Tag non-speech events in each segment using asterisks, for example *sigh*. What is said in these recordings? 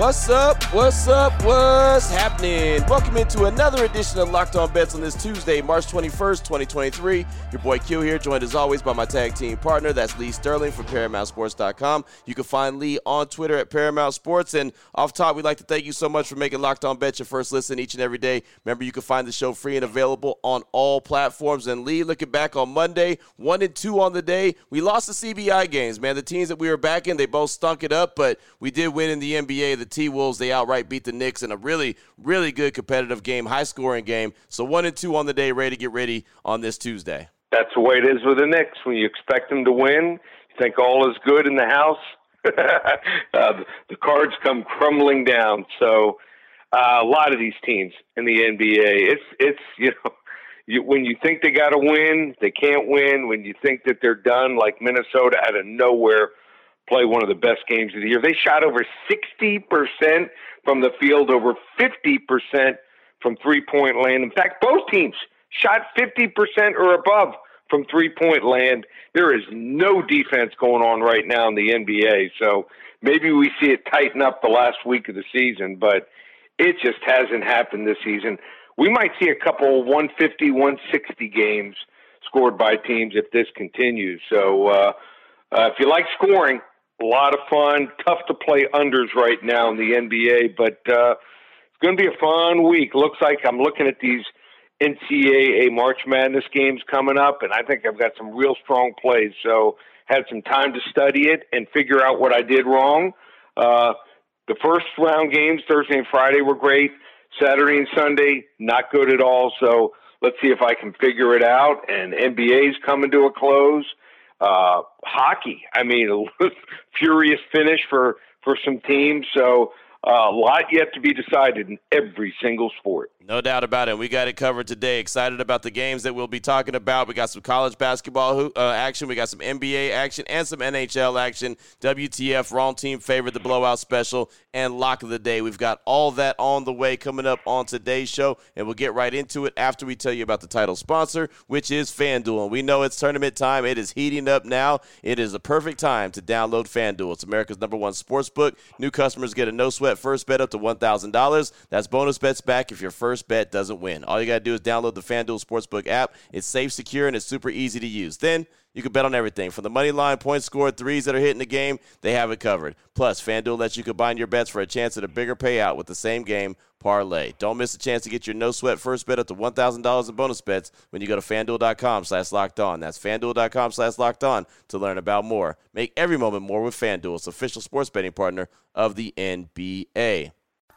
What's up? What's up? What's happening? Welcome into another edition of Locked On Bets on this Tuesday, March 21st, 2023. Your boy Q here, joined as always by my tag team partner. That's Lee Sterling from ParamountSports.com. You can find Lee on Twitter at Paramount Sports. And off top, we'd like to thank you so much for making Locked On Bets your first listen each and every day. Remember, you can find the show free and available on all platforms. And Lee, looking back on Monday, one and two on the day. We lost the CBI games, man. The teams that we were backing, they both stunk it up, but we did win in the NBA. The T Wolves, they outright beat the Knicks in a really, really good competitive game, high scoring game. So one and two on the day, ready to get ready on this Tuesday. That's the way it is with the Knicks. When you expect them to win, you think all is good in the house. *laughs* uh, the cards come crumbling down. So uh, a lot of these teams in the NBA, it's it's *laughs* you know. You, when you think they got to win, they can't win. When you think that they're done, like Minnesota out of nowhere, play one of the best games of the year. They shot over 60% from the field, over 50% from three point land. In fact, both teams shot 50% or above from three point land. There is no defense going on right now in the NBA. So maybe we see it tighten up the last week of the season, but it just hasn't happened this season. We might see a couple 150, 160 games scored by teams if this continues. So, uh, uh, if you like scoring, a lot of fun. Tough to play unders right now in the NBA, but uh, it's going to be a fun week. Looks like I'm looking at these NCAA March Madness games coming up, and I think I've got some real strong plays. So had some time to study it and figure out what I did wrong. Uh, the first round games, Thursday and Friday, were great. Saturday and Sunday, not good at all. So let's see if I can figure it out. And NBA's coming to a close uh, hockey. I mean, *laughs* furious finish for for some teams. So a lot yet to be decided in every single sport. No doubt about it. We got it covered today. Excited about the games that we'll be talking about. We got some college basketball uh, action. We got some NBA action and some NHL action. WTF, wrong team favorite, the blowout special, and lock of the day. We've got all that on the way coming up on today's show, and we'll get right into it after we tell you about the title sponsor, which is FanDuel. And we know it's tournament time. It is heating up now. It is a perfect time to download FanDuel. It's America's number one sports book. New customers get a no sweat first bet up to $1,000. That's bonus bets back if your first bet doesn't win. All you got to do is download the FanDuel Sportsbook app. It's safe, secure, and it's super easy to use. Then you can bet on everything from the money line, points scored, threes that are hitting the game. They have it covered. Plus, FanDuel lets you combine your bets for a chance at a bigger payout with the same game parlay. Don't miss a chance to get your no sweat first bet up to $1,000 in bonus bets when you go to fanduel.com slash locked on. That's fanduel.com slash locked on to learn about more. Make every moment more with FanDuel, its official sports betting partner of the NBA.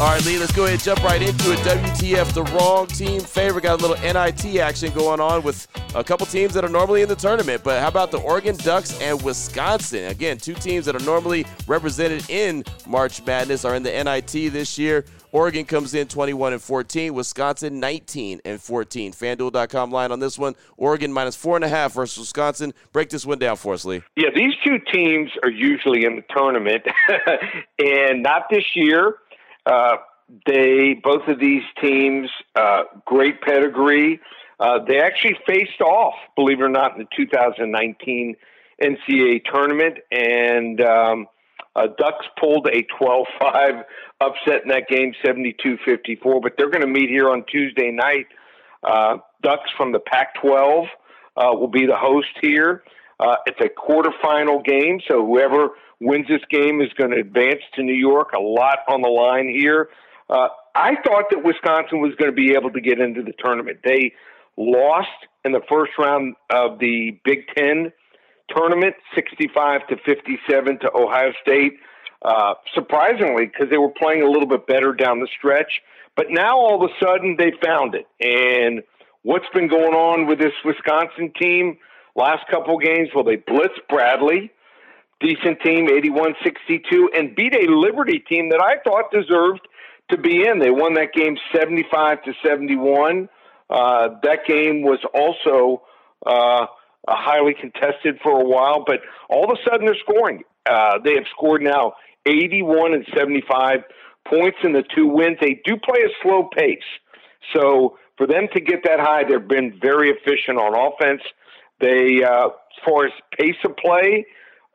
All right, Lee, let's go ahead and jump right into it. WTF, the wrong team favorite. Got a little NIT action going on with a couple teams that are normally in the tournament. But how about the Oregon Ducks and Wisconsin? Again, two teams that are normally represented in March Madness are in the NIT this year. Oregon comes in 21 and 14. Wisconsin 19 and 14. FanDuel.com line on this one. Oregon minus four and a half versus Wisconsin. Break this one down for us, Lee. Yeah, these two teams are usually in the tournament, *laughs* and not this year. Uh, they both of these teams, uh, great pedigree. Uh, they actually faced off, believe it or not, in the 2019 NCAA tournament, and um, uh, Ducks pulled a 12-5 upset in that game, 72-54. But they're going to meet here on Tuesday night. Uh, Ducks from the Pac-12 uh, will be the host here. Uh, it's a quarterfinal game, so whoever wins this game is going to advance to New York. A lot on the line here. Uh, I thought that Wisconsin was going to be able to get into the tournament. They lost in the first round of the Big Ten tournament, 65 to 57 to Ohio State. Uh, surprisingly, because they were playing a little bit better down the stretch. But now all of a sudden they found it. And what's been going on with this Wisconsin team last couple games? Well, they blitzed Bradley, decent team, 81 62, and beat a Liberty team that I thought deserved to be in. They won that game 75 to 71. Uh, that game was also uh, highly contested for a while, but all of a sudden they're scoring. Uh, they have scored now 81 and 75 points in the two wins. They do play a slow pace. So for them to get that high, they've been very efficient on offense. They, uh, as far as pace of play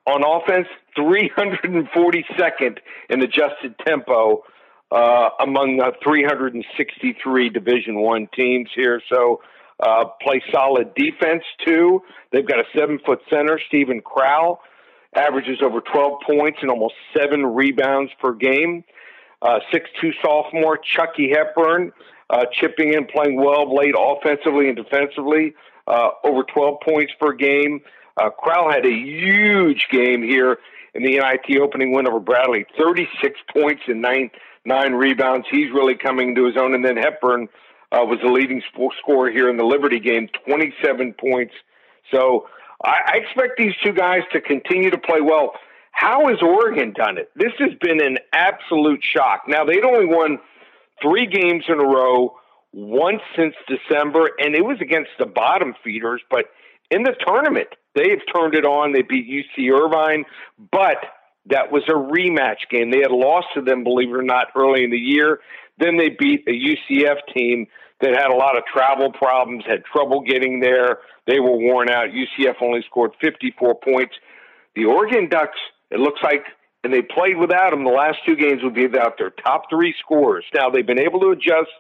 on offense, 342nd in adjusted tempo uh, among the 363 Division One teams here. So uh, play solid defense too. They've got a seven foot center, Steven Crowl, averages over 12 points and almost seven rebounds per game. Uh, six-two sophomore Chucky Hepburn uh, chipping in, playing well late offensively and defensively, uh, over 12 points per game. Uh, Crowl had a huge game here in the NIT opening win over Bradley, 36 points and nine nine rebounds. He's really coming to his own. And then Hepburn uh, was the leading scorer here in the Liberty game, 27 points. So I, I expect these two guys to continue to play well. How has Oregon done it? This has been an absolute shock. Now, they'd only won three games in a row, once since December, and it was against the bottom feeders. But in the tournament, they have turned it on. They beat UC Irvine, but that was a rematch game. They had lost to them, believe it or not, early in the year. Then they beat a UCF team that had a lot of travel problems, had trouble getting there. They were worn out. UCF only scored 54 points. The Oregon Ducks, it looks like, and they played without him the last two games, would be without their top three scorers. Now, they've been able to adjust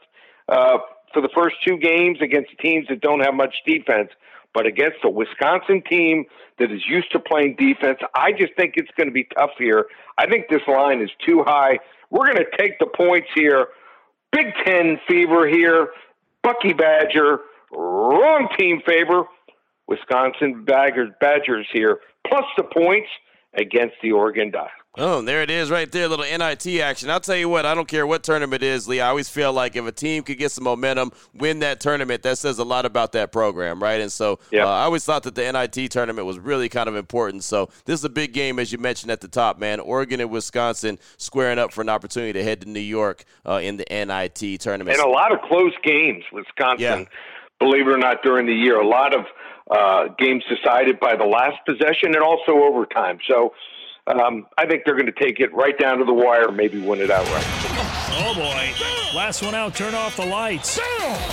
uh, for the first two games against teams that don't have much defense. But against a Wisconsin team that is used to playing defense, I just think it's going to be tough here. I think this line is too high. We're going to take the points here. Big Ten fever here. Bucky Badger, wrong team favor. Wisconsin Badgers, Badgers here, plus the points against the Oregon Ducks. Oh, there it is right there, little NIT action. I'll tell you what, I don't care what tournament it is, Lee. I always feel like if a team could get some momentum, win that tournament, that says a lot about that program, right? And so uh, I always thought that the NIT tournament was really kind of important. So this is a big game, as you mentioned at the top, man. Oregon and Wisconsin squaring up for an opportunity to head to New York uh, in the NIT tournament. And a lot of close games, Wisconsin. Yeah. Believe it or not, during the year, a lot of uh, games decided by the last possession and also overtime. So um, I think they're going to take it right down to the wire, maybe win it outright. Oh boy! Last one out. Turn off the lights.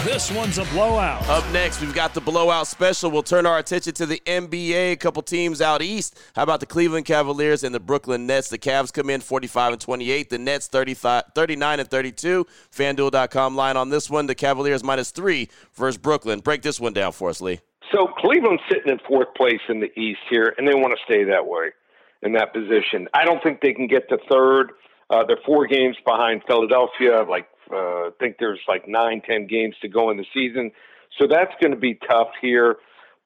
This one's a blowout. Up next, we've got the blowout special. We'll turn our attention to the NBA. A couple teams out east. How about the Cleveland Cavaliers and the Brooklyn Nets? The Cavs come in 45 and 28. The Nets 39 and 32. FanDuel.com line on this one. The Cavaliers minus three versus Brooklyn. Break this one down for us, Lee. So Cleveland's sitting in fourth place in the East here, and they want to stay that way in that position. I don't think they can get to third. Uh, they're four games behind Philadelphia. Like uh, I think there's like nine, ten games to go in the season, so that's going to be tough here.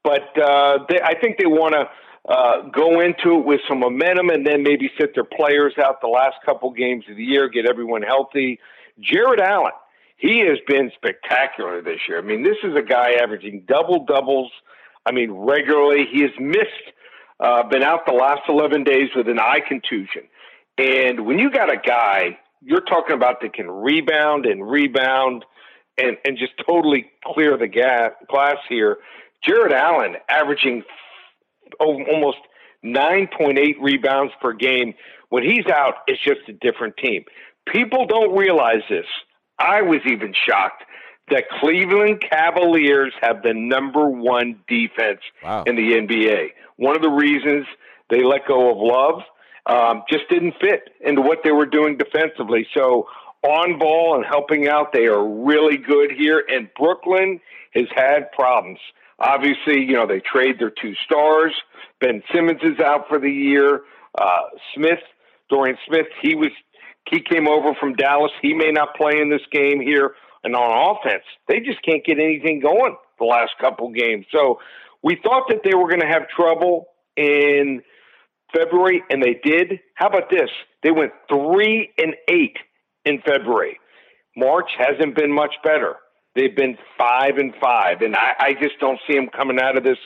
But uh, they, I think they want to uh, go into it with some momentum, and then maybe sit their players out the last couple games of the year, get everyone healthy. Jarrett Allen, he has been spectacular this year. I mean, this is a guy averaging double doubles. I mean, regularly. He has missed uh, been out the last 11 days with an eye contusion. And when you got a guy, you're talking about that can rebound and rebound and, and just totally clear the gas, glass here. Jarrett Allen averaging almost 9.8 rebounds per game. When he's out, it's just a different team. people don't realize this. I was even shocked that Cleveland Cavaliers have the number one defense Wow. in the NBA. One of the reasons they let go of Love um, just didn't fit into what they were doing defensively. So on ball and helping out, they are really good here. And Brooklyn has had problems. Obviously, you know they trade their two stars. Ben Simmons is out for the year. Uh, Smith, Dorian Smith, he was he came over from Dallas. He may not play in this game here. And on offense, they just can't get anything going the last couple games. So we thought that they were going to have trouble in February, and they did. How about this? They went three and eight in February. March hasn't been much better. They've been five and five, and I, I just don't see them coming out of this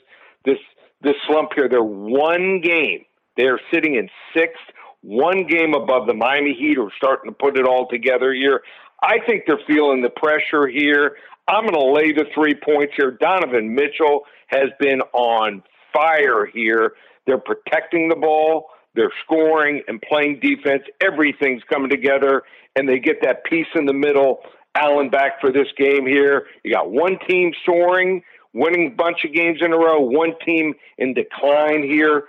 this this slump here. They're one game. They're sitting in sixth, one game above the Miami Heat, who are starting to put it all together here. I think they're feeling the pressure here. I'm going to lay the three points here. Donovan Mitchell has been on fire here. They're protecting the ball, they're scoring and playing defense. Everything's coming together, and they get that piece in the middle. Allen back for this game here. You got one team soaring, winning a bunch of games in a row, one team in decline here.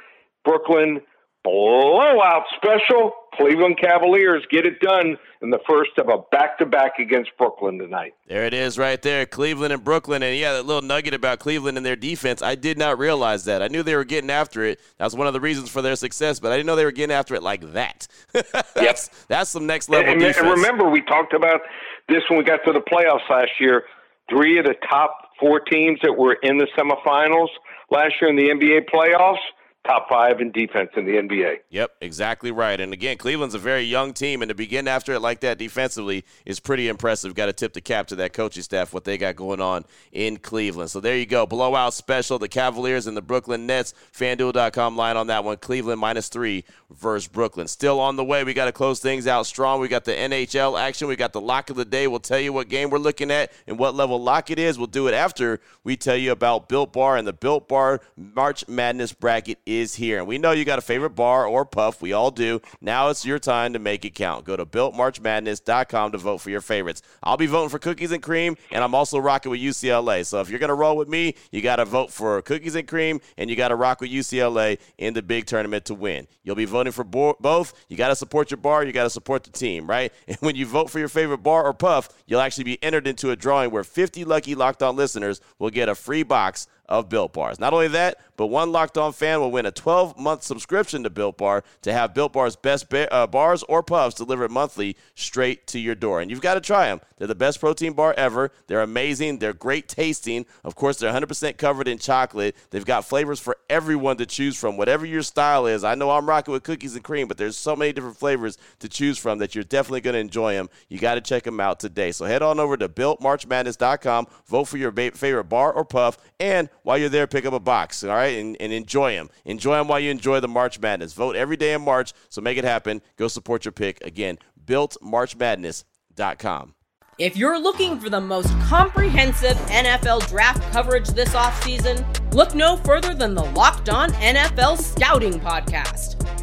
Brooklyn blowout special. Cleveland Cavaliers get it done in the first of a back to back against Brooklyn tonight. There it is right there. Cleveland and Brooklyn. And yeah, that little nugget about Cleveland and their defense, I did not realize that. I knew they were getting after it. That's one of the reasons for their success, but I didn't know they were getting after it like that. *laughs* that's, that's some next level and, defense. and remember, we talked about this when we got to the playoffs last year. Three of the top four teams that were in the semifinals last year in the NBA playoffs, top five in defense in the NBA. Yep, exactly right. And again, Cleveland's a very young team, and to begin after it like that defensively is pretty impressive. Got to tip the cap to that coaching staff, what they got going on in Cleveland. So there you go. Blowout special. The Cavaliers and the Brooklyn Nets. FanDuel.com line on that one. Cleveland minus three versus Brooklyn. Still on the way. We got to close things out strong. We got the NHL action. We got the lock of the day. We'll tell you what game we're looking at and what level lock it is. We'll do it after we tell you about Built Bar and the Built Bar March Madness bracket is here. And we know you got a favorite bar or puff. We all do. Now it's your time to make it count. Go to BuiltMarchMadness.com to vote for your favorites. I'll be voting for cookies and cream, and I'm also rocking with UCLA. So if you're going to roll with me, you got to vote for cookies and cream, and you got to rock with UCLA in the big tournament to win. You'll be voting for bo- both. You got to support your bar. You got to support the team, right? *laughs* And when you vote for your favorite bar or puff, you'll actually be entered into a drawing where 50 lucky Locked On listeners will get a free box of Built Bars. Not only that, but one Locked On fan will win a 12 month subscription to Built Bar to have Built Bar's best ba- uh, bars or puffs delivered monthly straight to your door. And you've got to try them. They're the best protein bar ever. They're amazing. They're great tasting. Of course, they're 100% covered in chocolate. They've got flavors for everyone to choose from, whatever your style is. I know I'm rocking with cookies and cream, but there's so many different flavors to choose from that you're definitely going to enjoy them. You got to check them out today. So head on over to BuiltMarchMadness.com, vote for your ba- favorite bar or puff, and while you're there, pick up a box, all right, and, and enjoy them. Enjoy them while you enjoy the March Madness. Vote every day in March, so make it happen. Go support your pick. Again, BuiltMarchMadness.com. If you're looking for the most comprehensive NFL draft coverage this offseason, look no further than the Locked On NFL Scouting Podcast.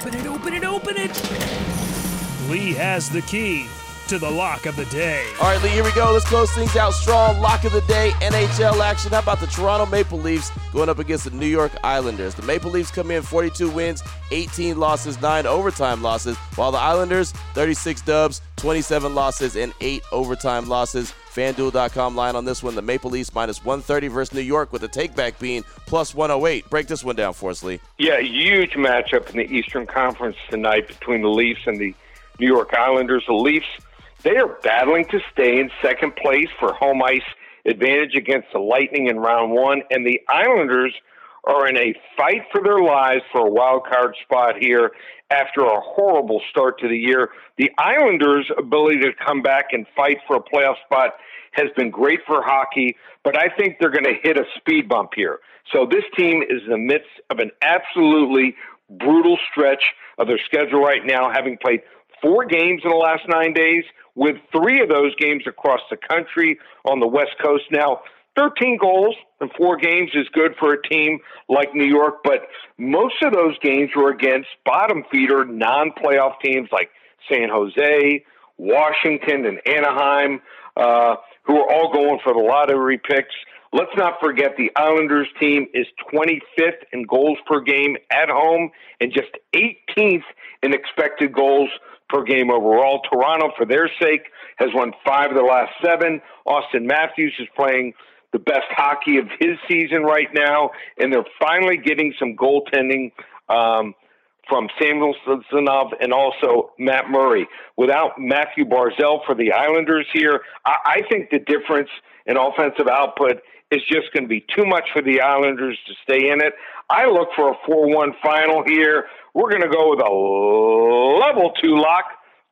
Open it, open it, open it. Lee has the key to the lock of the day. All right, Lee, here we go. Let's close things out strong. Lock of the day, NHL action. How about the Toronto Maple Leafs going up against the New York Islanders? The Maple Leafs come in 42 wins, 18 losses, 9 overtime losses, while the Islanders 36 dubs, 27 losses, and 8 overtime losses. FanDuel.com line on this one. The Maple Leafs minus 130 versus New York with the takeback being plus 108. Break this one down for us, Lee. Yeah, huge matchup in the Eastern Conference tonight between the Leafs and the New York Islanders. The Leafs, they are battling to stay in second place for home ice advantage against the Lightning in round one, and the Islanders are in a fight for their lives for a wild card spot here after a horrible start to the year. The Islanders' ability to come back and fight for a playoff spot has been great for hockey, but I think they're going to hit a speed bump here. So this team is in the midst of an absolutely brutal stretch of their schedule right now, having played four games in the last nine days, with three of those games across the country on the West Coast. Now, 13 goals in four games is good for a team like New York, but most of those games were against bottom feeder, non playoff teams like San Jose, Washington, and Anaheim, uh, who are all going for the lottery picks. Let's not forget the Islanders team is 25th in goals per game at home and just 18th in expected goals per game overall. Toronto, for their sake, has won five of the last seven. Auston Matthews is playing the best hockey of his season right now, and they're finally getting some goaltending um, from Samuel Samsonov and also Matt Murray. Without Mathew Barzal for the Islanders here, I, I think the difference in offensive output is just going to be too much for the Islanders to stay in it. I look for a 4 1 final here. We're going to go with a level two lock.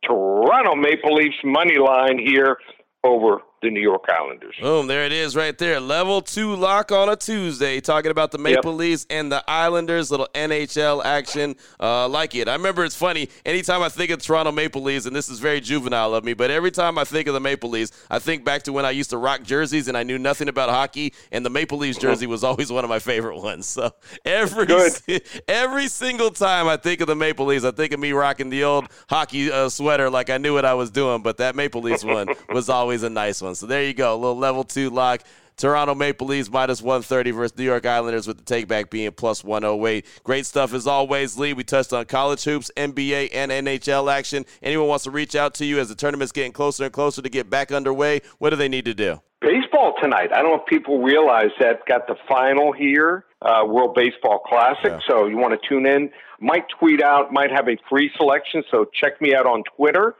Toronto Maple Leafs money line here over the New York Islanders. Boom, there it is right there. Level two lock on a Tuesday. Talking about the Maple yep. Leafs and the Islanders. Little NHL action. Uh, like it. I remember it's funny. Anytime I think of Toronto Maple Leafs, and this is very juvenile of me, but every time I think of the Maple Leafs, I think back to when I used to rock jerseys and I knew nothing about hockey, and the Maple Leafs jersey was always one of my favorite ones. So every *laughs* every single time I think of the Maple Leafs, I think of me rocking the old hockey uh, sweater like I knew what I was doing. But that Maple Leafs one was always a nice one one. So there you go, a little level two lock. Toronto Maple Leafs minus 130 versus New York Islanders with the takeback being plus 108. Great stuff as always, Lee. We touched on college hoops, NBA, and NHL action. Anyone wants to reach out to you as the tournament's getting closer and closer to get back underway, what do they need to do? Baseball tonight. I don't know if people realize that. Got the final here, uh, World Baseball Classic. Yeah. So you want to tune in. Might tweet out, might have a free selection. So check me out on Twitter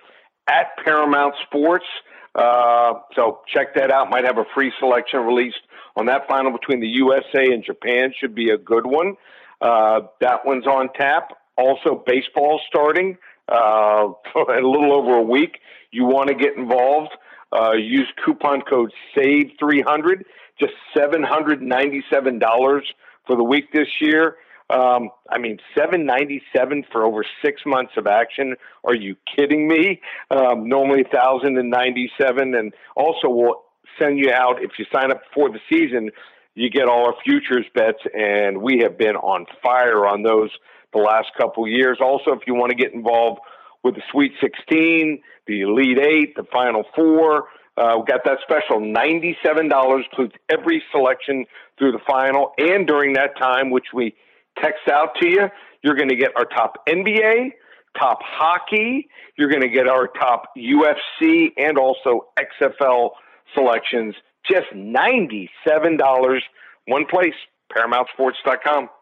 at Paramount Sports. Uh, so check that out. Might have a free selection released on that final between the USA and Japan. Should be a good one. Uh, that one's on tap. Also, baseball starting uh, *laughs* a little over a week. You want to get involved? Uh, use coupon code SAVE300. Just $797 for the week this year. Um, I mean, seven ninety seven for over six months of action. Are you kidding me? Um, normally thousand and also we'll send you out if you sign up for the season. You get all our futures bets, and we have been on fire on those the last couple of years. Also, if you want to get involved with the Sweet 16, the Elite Eight, the Final Four, uh, we got that special $97, includes every selection through the final and during that time, which we text out to you. You're going to get our top NBA, top hockey. You're going to get our top UFC and also XFL selections. Just $97, one place, ParamountSports.com.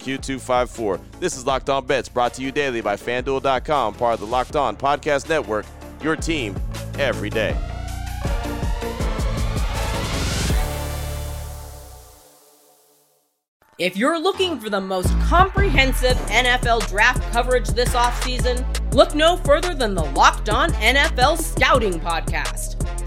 Q254. This is Locked On Bets, brought to you daily by FanDuel.com, part of the Locked On Podcast Network, your team every day. If you're looking for the most comprehensive NFL draft coverage this offseason, look no further than the Locked On NFL Scouting Podcast.